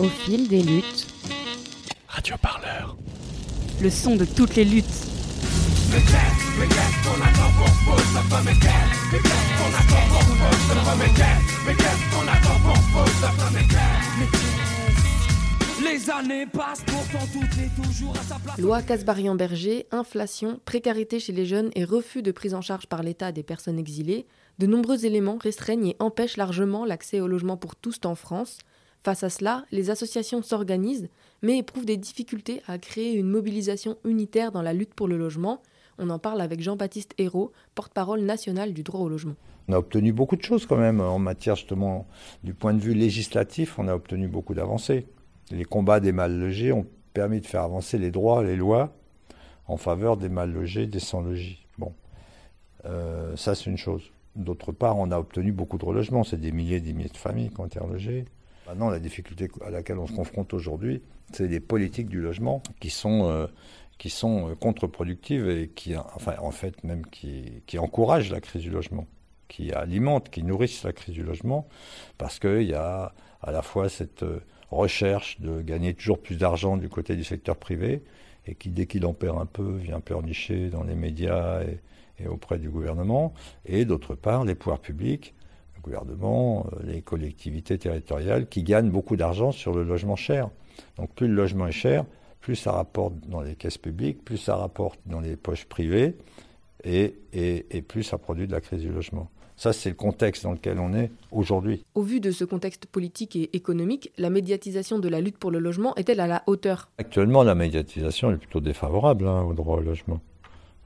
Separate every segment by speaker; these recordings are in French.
Speaker 1: Au fil des luttes.
Speaker 2: Radio Parleur.
Speaker 1: Le son de toutes les luttes.
Speaker 3: Les années passent, pourtant tout est toujours à sa place.
Speaker 1: Loi Casbarian-Berger, inflation, précarité chez les jeunes et refus de prise en charge par l'État des personnes exilées, de nombreux éléments restreignent et empêchent largement l'accès au logement pour tous en France. Face à cela, les associations s'organisent, mais éprouvent des difficultés à créer une mobilisation unitaire dans la lutte pour le logement. On en parle avec Jean-Baptiste Hérault, porte-parole national du droit au logement.
Speaker 4: On a obtenu beaucoup de choses quand même en matière justement du point de vue législatif, on a obtenu beaucoup d'avancées. Les combats des mal logés ont permis de faire avancer les droits, les lois en faveur des mal logés, des sans logis. Bon, euh, ça c'est une chose. D'autre part, on a obtenu beaucoup de relogements. C'est des milliers et des milliers de familles qui ont été relogées. Maintenant, la difficulté à laquelle on se confronte aujourd'hui, c'est les politiques du logement qui sont, euh, sont euh, contre-productives et qui, enfin, en fait, même qui, encouragent la crise du logement, qui alimentent, qui nourrissent la crise du logement, parce qu'il y a à la fois cette euh, recherche de gagner toujours plus d'argent du côté du secteur privé, et qui, dès qu'il en perd un peu, vient pleurnicher dans les médias et auprès du gouvernement, et d'autre part, les pouvoirs publics gouvernement, euh, les collectivités territoriales qui gagnent beaucoup d'argent sur le logement cher. Donc plus le logement est cher, plus ça rapporte dans les caisses publiques, plus ça rapporte dans les poches privées, et, et, et plus ça produit de la crise du logement. Ça, c'est le contexte dans lequel on est aujourd'hui.
Speaker 1: Au vu de ce contexte politique et économique, la médiatisation de la lutte pour le logement est-elle à la hauteur?
Speaker 4: Actuellement, la médiatisation est plutôt défavorable hein, au droit au logement.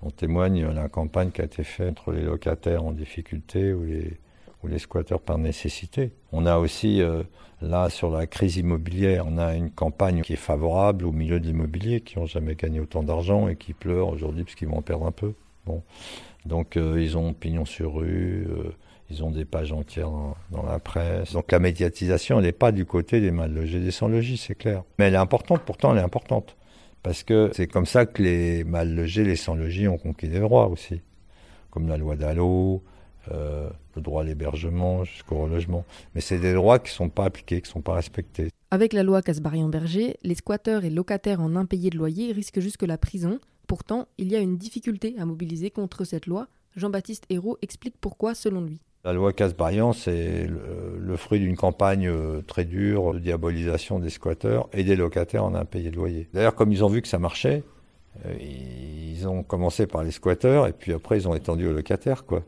Speaker 4: On témoigne de la campagne qui a été faite entre les locataires en difficulté ou les, ou les squatteurs par nécessité. On a aussi, euh, là, sur la crise immobilière, on a une campagne qui est favorable au milieu de l'immobilier, qui n'ont jamais gagné autant d'argent et qui pleurent aujourd'hui parce qu'ils vont en perdre un peu. Bon. Donc, euh, ils ont pignon sur rue, euh, ils ont des pages entières dans, la presse. Donc, la médiatisation, elle n'est pas du côté des mal logés, des sans logis, c'est clair. Mais elle est importante, pourtant, elle est importante. Parce que c'est comme ça que les mal logés, les sans logis ont conquis des droits aussi. Comme la loi Dallot, euh, le droit à l'hébergement jusqu'au relogement. Mais c'est des droits qui ne sont pas appliqués, qui ne sont pas respectés.
Speaker 1: Avec la loi Casbarian-Berger, les squatteurs et locataires en impayés de loyer risquent jusque la prison. Pourtant, il y a une difficulté à mobiliser contre cette loi. Jean-Baptiste Hérault explique pourquoi, selon lui.
Speaker 4: La loi Casbarian, c'est le, le, fruit d'une campagne euh, très dure de diabolisation des squatteurs et des locataires en impayés de loyer. D'ailleurs, comme ils ont vu que ça marchait, euh, ils ont commencé par les squatteurs et puis après ils ont étendu aux locataires, quoi.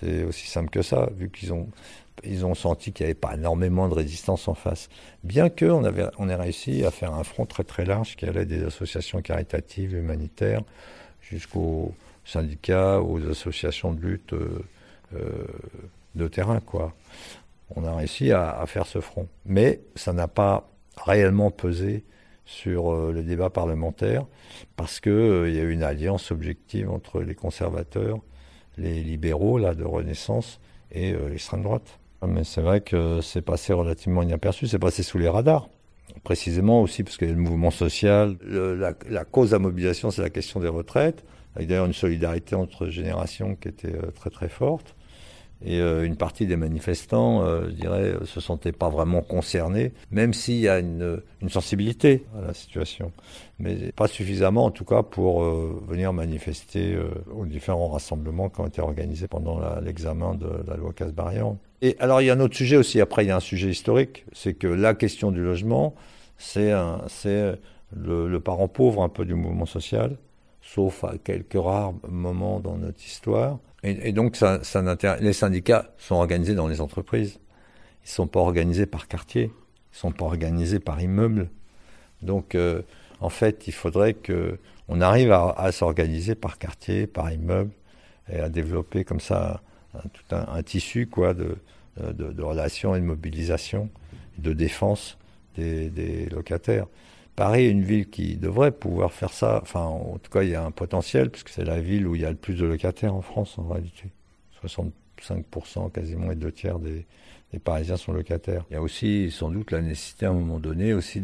Speaker 4: C'est aussi simple que ça, vu qu'ils ont, ils ont senti qu'il n'y avait pas énormément de résistance en face. Bien qu'on on ait réussi à faire un front très très large qui allait des associations caritatives, humanitaires, jusqu'aux syndicats, aux associations de lutte euh, euh, de terrain, quoi. On a réussi à, faire ce front. Mais ça n'a pas réellement pesé sur euh, le débat parlementaire parce qu'il y a eu une alliance objective entre les conservateurs les libéraux là, de Renaissance et euh, l'extrême droite. Mais c'est vrai que c'est passé relativement inaperçu, c'est passé sous les radars. Précisément aussi parce qu'il y a le mouvement social. La, la, cause à mobilisation, c'est la question des retraites, avec d'ailleurs une solidarité entre générations qui était euh, très très forte. Et euh, une partie des manifestants, euh, je dirais, se sentaient pas vraiment concernés, même s'il y a une, une, sensibilité à la situation, mais pas suffisamment en tout cas pour euh, venir manifester euh, aux différents rassemblements qui ont été organisés pendant l'examen de la loi Casbarian. Et alors il y a un autre sujet aussi. Après il y a un sujet historique, c'est que la question du logement, c'est le parent pauvre un peu du mouvement social, sauf à quelques rares moments dans notre histoire. Et, donc, les syndicats sont organisés dans les entreprises. Ils ne sont pas organisés par quartier. Ils ne sont pas organisés par immeuble. Donc, euh, en fait, il faudrait que on arrive à, s'organiser par quartier, par immeuble, et à développer comme ça tout un, tissu quoi de, de, relations et de mobilisation, de défense des locataires. Paris est une ville qui devrait pouvoir faire ça. Enfin, en tout cas, il y a un potentiel, puisque c'est la ville où il y a le plus de locataires en France, en réalité. 65%, quasiment, et deux tiers des, Parisiens sont locataires. Il y a aussi, sans doute, la nécessité, à un moment donné, aussi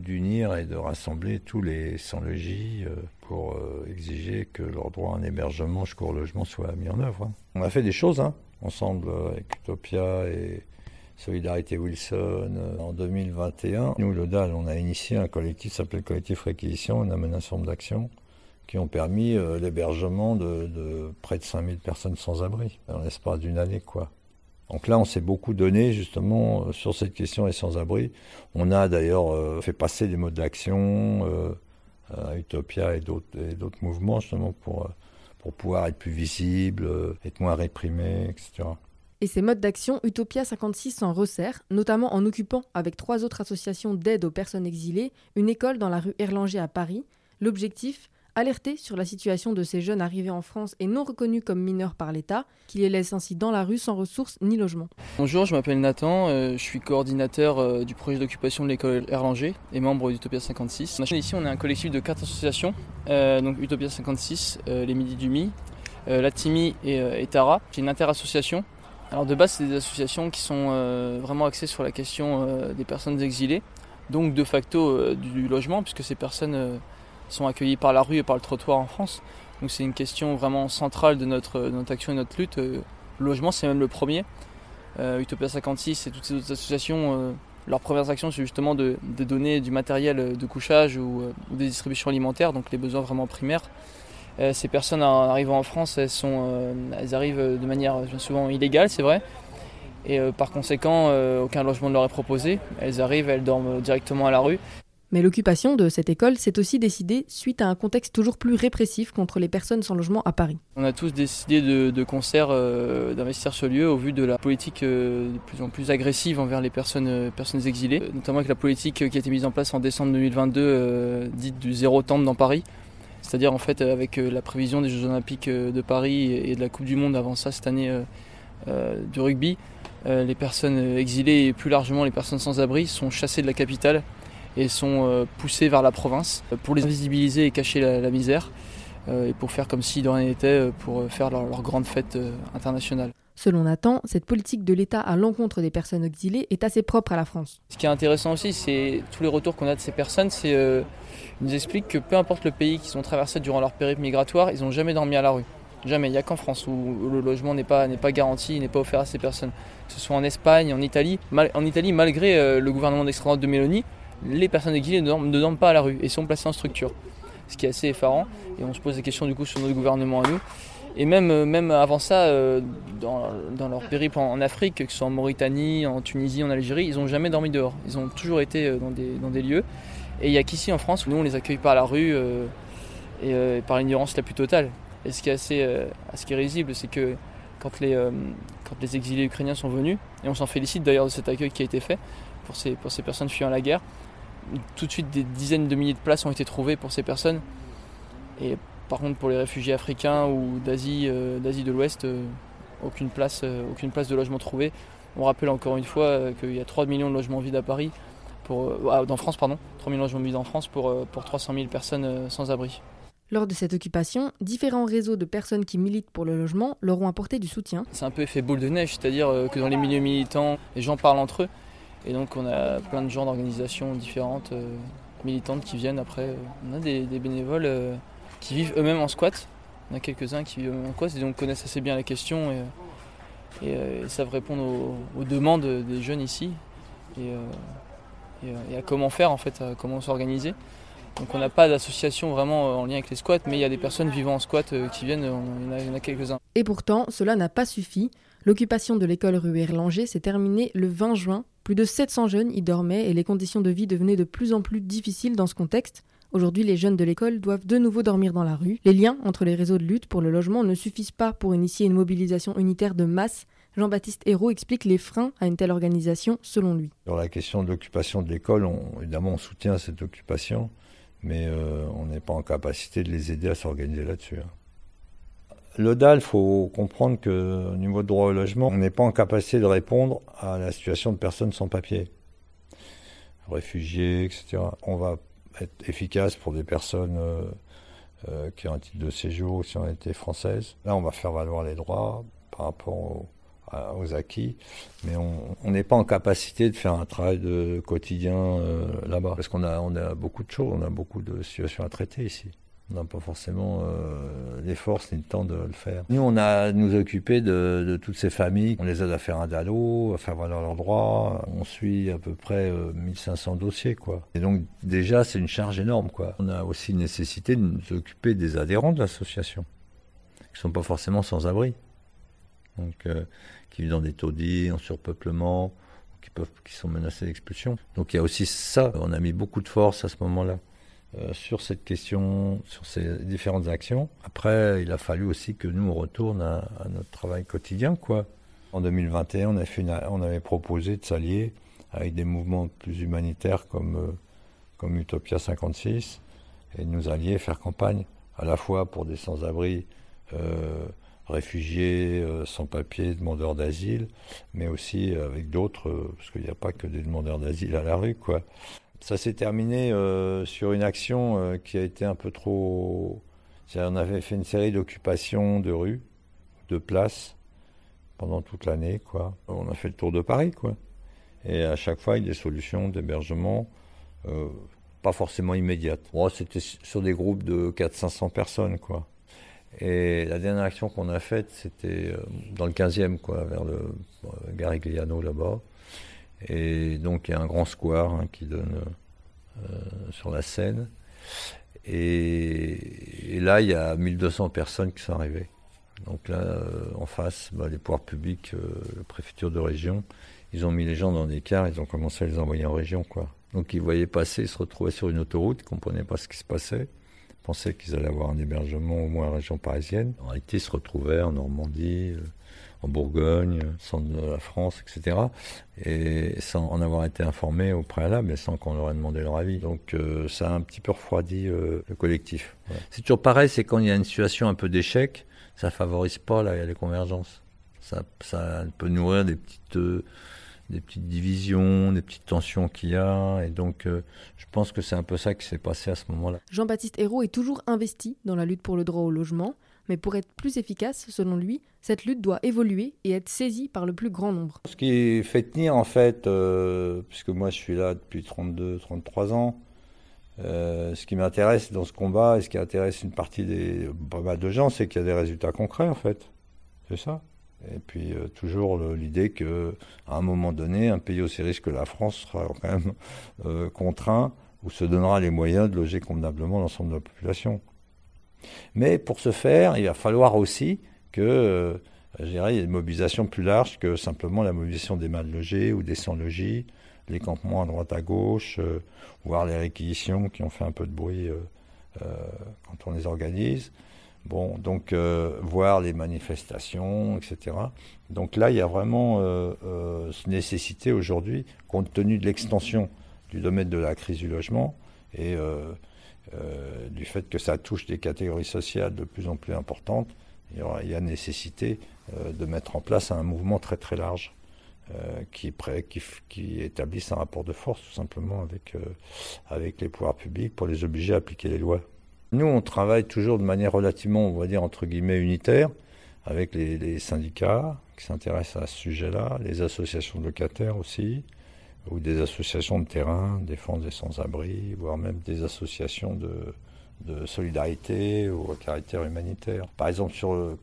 Speaker 4: d'unir et de rassembler tous les sans-logis euh, pour euh, exiger que leur droit à un hébergement jusqu'au logement soit mis en œuvre. Hein. On a fait des choses, hein, ensemble, avec Utopia et Solidarité Wilson en 2021. Nous, le DAL, on a initié un collectif qui s'appelle Collectif Réquisition, on a mené un certain nombre d'actions qui ont permis l'hébergement de, près de 5000 personnes sans abri en l'espace d'une année, quoi. Donc là, on s'est beaucoup donné justement euh, sur cette question des sans-abri. On a d'ailleurs euh, fait passer des modes d'action euh, à Utopia et d'autres mouvements justement pour, pour pouvoir être plus visible, être moins réprimé, etc.
Speaker 1: Et ces modes d'action, Utopia 56 s'en resserre, notamment en occupant, avec trois autres associations d'aide aux personnes exilées, une école dans la rue Erlanger à Paris. L'objectif alerter sur la situation de ces jeunes arrivés en France et non reconnus comme mineurs par l'État, qui les laissent ainsi dans la rue sans ressources ni logement.
Speaker 5: Bonjour, je m'appelle Nathan, euh, je suis coordinateur euh, du projet d'occupation de l'école Erlanger et membre d'Utopia 56. Ici, on est un collectif de quatre associations, euh, donc Utopia 56, les Midi du Mi, Latimi et, Tara. C'est une interassociation. Alors de base, c'est des associations qui sont vraiment axées sur la question des personnes exilées, donc de facto du logement, puisque ces personnes sont accueillis par la rue et par le trottoir en France. Donc c'est une question vraiment centrale de notre, notre action et notre lutte. Le euh, logement, c'est même le premier. Euh, Utopia 56 et toutes ces autres associations, euh, leurs premières actions, c'est justement de, donner du matériel de couchage ou, des distributions alimentaires, donc les besoins vraiment primaires. Ces personnes arrivant en France, elles, sont, elles arrivent de manière souvent illégale, c'est vrai. Et par conséquent, aucun logement ne leur est proposé. Elles arrivent, elles dorment directement à la rue.
Speaker 1: Mais l'occupation de cette école s'est aussi décidée suite à un contexte toujours plus répressif contre les personnes sans logement à Paris.
Speaker 5: On a tous décidé de, concert euh, d'investir ce lieu au vu de la politique euh, de plus en plus agressive envers les personnes, euh, personnes exilées, notamment avec la politique qui a été mise en place en décembre 2022, dite du zéro temple dans Paris. C'est-à-dire en fait avec la prévision des Jeux Olympiques de Paris et de la Coupe du Monde avant ça cette année du rugby, les personnes exilées et plus largement les personnes sans abri sont chassées de la capitale et sont euh, poussés vers la province pour les invisibiliser et cacher la, misère euh, et pour faire comme si de rien n'était euh, pour faire leur, grande fête internationale.
Speaker 1: Selon Nathan, cette politique de l'État à l'encontre des personnes exilées est assez propre à la France.
Speaker 5: Ce qui est intéressant aussi, c'est tous les retours qu'on a de ces personnes, c'est euh, nous expliquent que peu importe le pays qu'ils ont traversé durant leur périple migratoire, ils n'ont jamais dormi à la rue. Jamais. Il n'y a qu'en France où le logement n'est pas, pas garanti, n'est pas offert à ces personnes. Que ce soit en Espagne, en Italie. en Italie, malgré le gouvernement d'extrême droite de Mélanie, les personnes exilées ne dorment, pas à la rue et sont placées en structure. Ce qui est assez effarant. Et on se pose des questions du coup sur notre gouvernement à nous. Et même, euh, même avant ça, euh, dans, leur périple en, Afrique, que ce soit en Mauritanie, en Tunisie, en Algérie, ils n'ont jamais dormi dehors. Ils ont toujours été euh, dans des, dans des lieux. Et il n'y a qu'ici en France où nous on les accueille par la rue et par l'ignorance la plus totale. Et ce qui est assez, risible, c'est que quand les, quand les exilés ukrainiens sont venus, et on s'en félicite d'ailleurs de cet accueil qui a été fait pour ces, pour ces personnes fuyant la guerre, tout de suite des dizaines de milliers de places ont été trouvées pour ces personnes. Par contre pour les réfugiés africains ou d'Asie, euh, d'Asie de l'Ouest, euh, aucune, place, euh, aucune place de logement trouvée. On rappelle encore une fois qu'il y a 3 millions de logements vides à Paris, pour, ah, dans France, pardon, 3 millions de logements vides en France pour, pour 300 000 personnes sans abri.
Speaker 1: Lors de cette occupation, différents réseaux de personnes qui militent pour le logement leur ont apporté du soutien.
Speaker 5: C'est un peu effet boule de neige, c'est-à-dire que dans les milieux militants, les gens parlent entre eux. Et donc on a plein de gens d'organisations différentes, euh, militantes qui viennent après. On a des, bénévoles euh, qui vivent eux-mêmes en squat. On a quelques-uns qui vivent en squat et donc connaissent assez bien la question et, euh, savent répondre aux, demandes des jeunes ici et, à comment faire en fait, à comment s'organiser. Donc on n'a pas d'association vraiment en lien avec les squats, mais il y a des personnes vivant en squat qui viennent, il y en a quelques-uns.
Speaker 1: Et pourtant, cela n'a pas suffi. L'occupation de l'école rue Erlanger s'est terminée le 20 juin. Plus de 700 jeunes y dormaient et les conditions de vie devenaient de plus en plus difficiles dans ce contexte. Aujourd'hui, les jeunes de l'école doivent de nouveau dormir dans la rue. Les liens entre les réseaux de lutte pour le logement ne suffisent pas pour initier une mobilisation unitaire de masse. Jean-Baptiste Hérault explique les freins à une telle organisation selon lui.
Speaker 4: Sur la question de l'occupation de l'école, évidemment on soutient cette occupation, mais euh, on n'est pas en capacité de les aider à s'organiser là-dessus. Hein. Le il faut comprendre qu'au niveau de droit au logement, on n'est pas en capacité de répondre à la situation de personnes sans papier, réfugiés, etc. On va être efficace pour des personnes euh, euh, qui ont un titre de séjour, qui ont été françaises. Là, on va faire valoir les droits par rapport aux, acquis, mais on n'est pas en capacité de faire un travail de quotidien euh, là-bas, parce qu'on a, on a beaucoup de choses, on a beaucoup de situations à traiter ici. On n'a pas forcément euh, les forces ni le temps de le faire. Nous, on a nous occuper de, toutes ces familles. On les aide à faire un DALO, à faire valoir leurs droits. On suit à peu près euh, 1500 dossiers, quoi. Et donc, déjà, c'est une charge énorme, quoi. On a aussi nécessité de nous occuper des adhérents de l'association, qui sont pas forcément sans abri. Donc, euh, qui vivent dans des taudis, en surpeuplement, qui, peuvent, qui sont menacés d'expulsion. Donc, il y a aussi ça. On a mis beaucoup de force à ce moment-là. Euh, sur cette question, sur ces différentes actions. Après, il a fallu aussi que nous on retourne à, notre travail quotidien, quoi. En 2021, on, avait proposé de s'allier avec des mouvements plus humanitaires comme, euh, comme Utopia 56 et de nous allier faire campagne à la fois pour des sans-abri, euh, réfugiés, sans-papiers, demandeurs d'asile, mais aussi avec d'autres, parce qu'il n'y a pas que des demandeurs d'asile à la rue, quoi. Ça s'est terminé euh, sur une action euh, qui a été un peu trop. On avait fait une série d'occupations de rues, de places, pendant toute l'année, quoi. On a fait le tour de Paris, quoi. Et à chaque fois, il y a des solutions d'hébergement, euh, pas forcément immédiates. Bon, C'était sur des groupes de 400-500 personnes, quoi. Et la dernière action qu'on a faite, c'était dans le 15e, quoi, vers le Garigliano, là-bas. Et donc il y a un grand square hein, qui donne euh, sur la Seine. Et, là, il y a 1200 personnes qui sont arrivées. Donc là, euh, en face, bah, les pouvoirs publics, euh, la préfecture de région, ils ont mis les gens dans des cars, ils ont commencé à les envoyer en région. Donc ils voyaient passer, ils se retrouvaient sur une autoroute, ils ne comprenaient pas ce qui se passait, ils pensaient qu'ils allaient avoir un hébergement au moins en région parisienne. En réalité, ils se retrouvaient en Normandie, en Bourgogne, centre de la France, etc. Et sans en avoir été informés au préalable, mais sans qu'on leur ait demandé leur avis. Donc euh, ça a un petit peu refroidi euh, le collectif. Ouais. C'est toujours pareil, c'est quand il y a une situation un peu d'échec, ça favorise pas là, les convergences. Ça, ça peut nourrir des petites, euh, des petites divisions, des petites tensions qu'il y a. Et donc, euh, je pense que c'est un peu ça qui s'est passé à ce moment-là.
Speaker 1: Jean-Baptiste Hérault est toujours investi dans la lutte pour le droit au logement. Mais pour être plus efficace, selon lui, cette lutte doit évoluer et être saisie par le plus grand nombre.
Speaker 4: Ce qui fait tenir, en fait, euh, puisque moi je suis là depuis 32, 33 ans, euh, ce qui m'intéresse dans ce combat et ce qui intéresse une partie des pas mal de gens, c'est qu'il y a des résultats concrets, en fait. C'est ça. Et puis euh, toujours l'idée que à un moment donné, un pays aussi riche que la France sera quand même contraint ou se donnera les moyens de loger convenablement l'ensemble de la population. Mais pour ce faire, il va falloir aussi que, euh, je il y ait une mobilisation plus large que simplement la mobilisation des mal logés ou des sans logis, les campements à droite à gauche, euh, voire les réquisitions qui ont fait un peu de bruit euh, quand on les organise. Bon, donc voir les manifestations, etc. Donc là, il y a vraiment nécessité aujourd'hui, compte tenu de l'extension du domaine de la crise du logement et euh, du fait que ça touche des catégories sociales de plus en plus importantes, il y, aura, a nécessité euh, de mettre en place un mouvement très très large euh, qui, établisse un rapport de force tout simplement avec, les pouvoirs publics pour les obliger à appliquer les lois. Nous, on travaille toujours de manière relativement, on va dire, entre guillemets, unitaire, avec les syndicats qui s'intéressent à ce sujet-là, les associations de locataires aussi, ou des associations de terrain, défense des sans-abri, voire même des associations de, solidarité ou à caractère humanitaire. Par exemple, sur,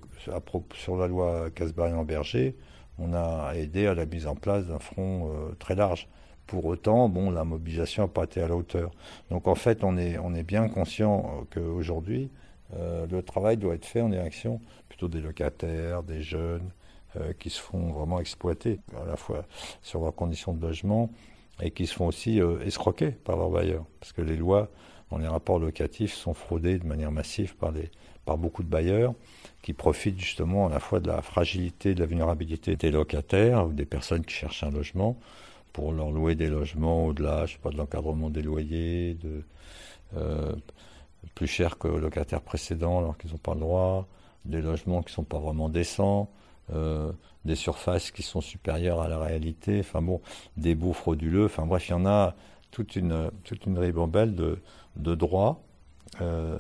Speaker 4: la loi Casbarian-Berger, on a aidé à la mise en place d'un front euh, très large. Pour autant, bon, la mobilisation n'a pas été à la hauteur. Donc en fait, on est, bien conscient qu'aujourd'hui, euh, le travail doit être fait en direction plutôt des locataires, des jeunes, euh, qui se font vraiment exploiter, à la fois sur leurs conditions de logement et qui se font aussi euh, escroquer par leurs bailleurs. Parce que les lois dans les rapports locatifs sont fraudées de manière massive par, par beaucoup de bailleurs qui profitent justement à la fois de la fragilité, de la vulnérabilité des locataires ou des personnes qui cherchent un logement pour leur louer des logements au-delà, je sais pas, de l'encadrement des loyers, de, euh, plus cher que le locataire précédent alors qu'ils n'ont pas le droit, des logements qui ne sont pas vraiment décents, euh, des surfaces qui sont supérieures à la réalité, enfin bon, des baux frauduleux, enfin bref, il y en a toute une, toute ribambelle de, de droits euh,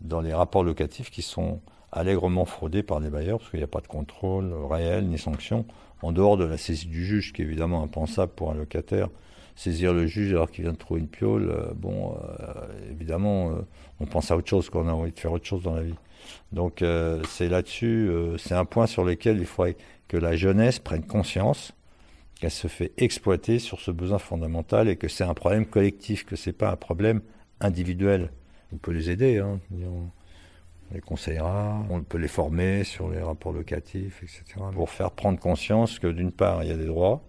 Speaker 4: dans les rapports locatifs qui sont allègrement fraudés par les bailleurs, parce qu'il n'y a pas de contrôle réel ni sanction, en dehors de la saisie du juge, qui est évidemment impensable pour un locataire, saisir le juge alors qu'il vient de trouver une piole, euh, bon, évidemment, on pense à autre chose, qu'on a envie de faire autre chose dans la vie. Donc c'est là-dessus, c'est un point sur lequel il faudrait que la jeunesse prenne conscience qu'elle se fait exploiter sur ce besoin fondamental et que c'est un problème collectif, que c'est pas un problème individuel. On peut les aider, hein, on les conseillera, on peut les former sur les rapports locatifs, etc. Pour faire prendre conscience que d'une part, il y a des droits,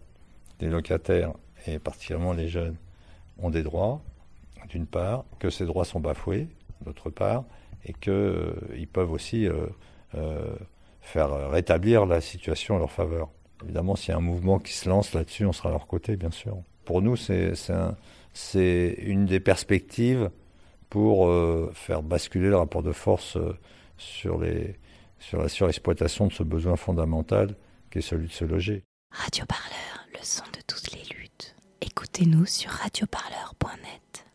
Speaker 4: les locataires et particulièrement les jeunes ont des droits, d'une part, que ces droits sont bafoués, d'autre part, et qu'ils euh, peuvent aussi euh, euh, faire rétablir la situation à leur faveur. Évidemment, s'il y a un mouvement qui se lance là-dessus, on sera à leur côté, bien sûr. Pour nous, c'est une des perspectives pour faire basculer le rapport de force sur, sur la surexploitation de ce besoin fondamental qui est celui de se loger.
Speaker 6: Radio Parleur, le son de toutes les luttes. Écoutez-nous sur radioparleur.net.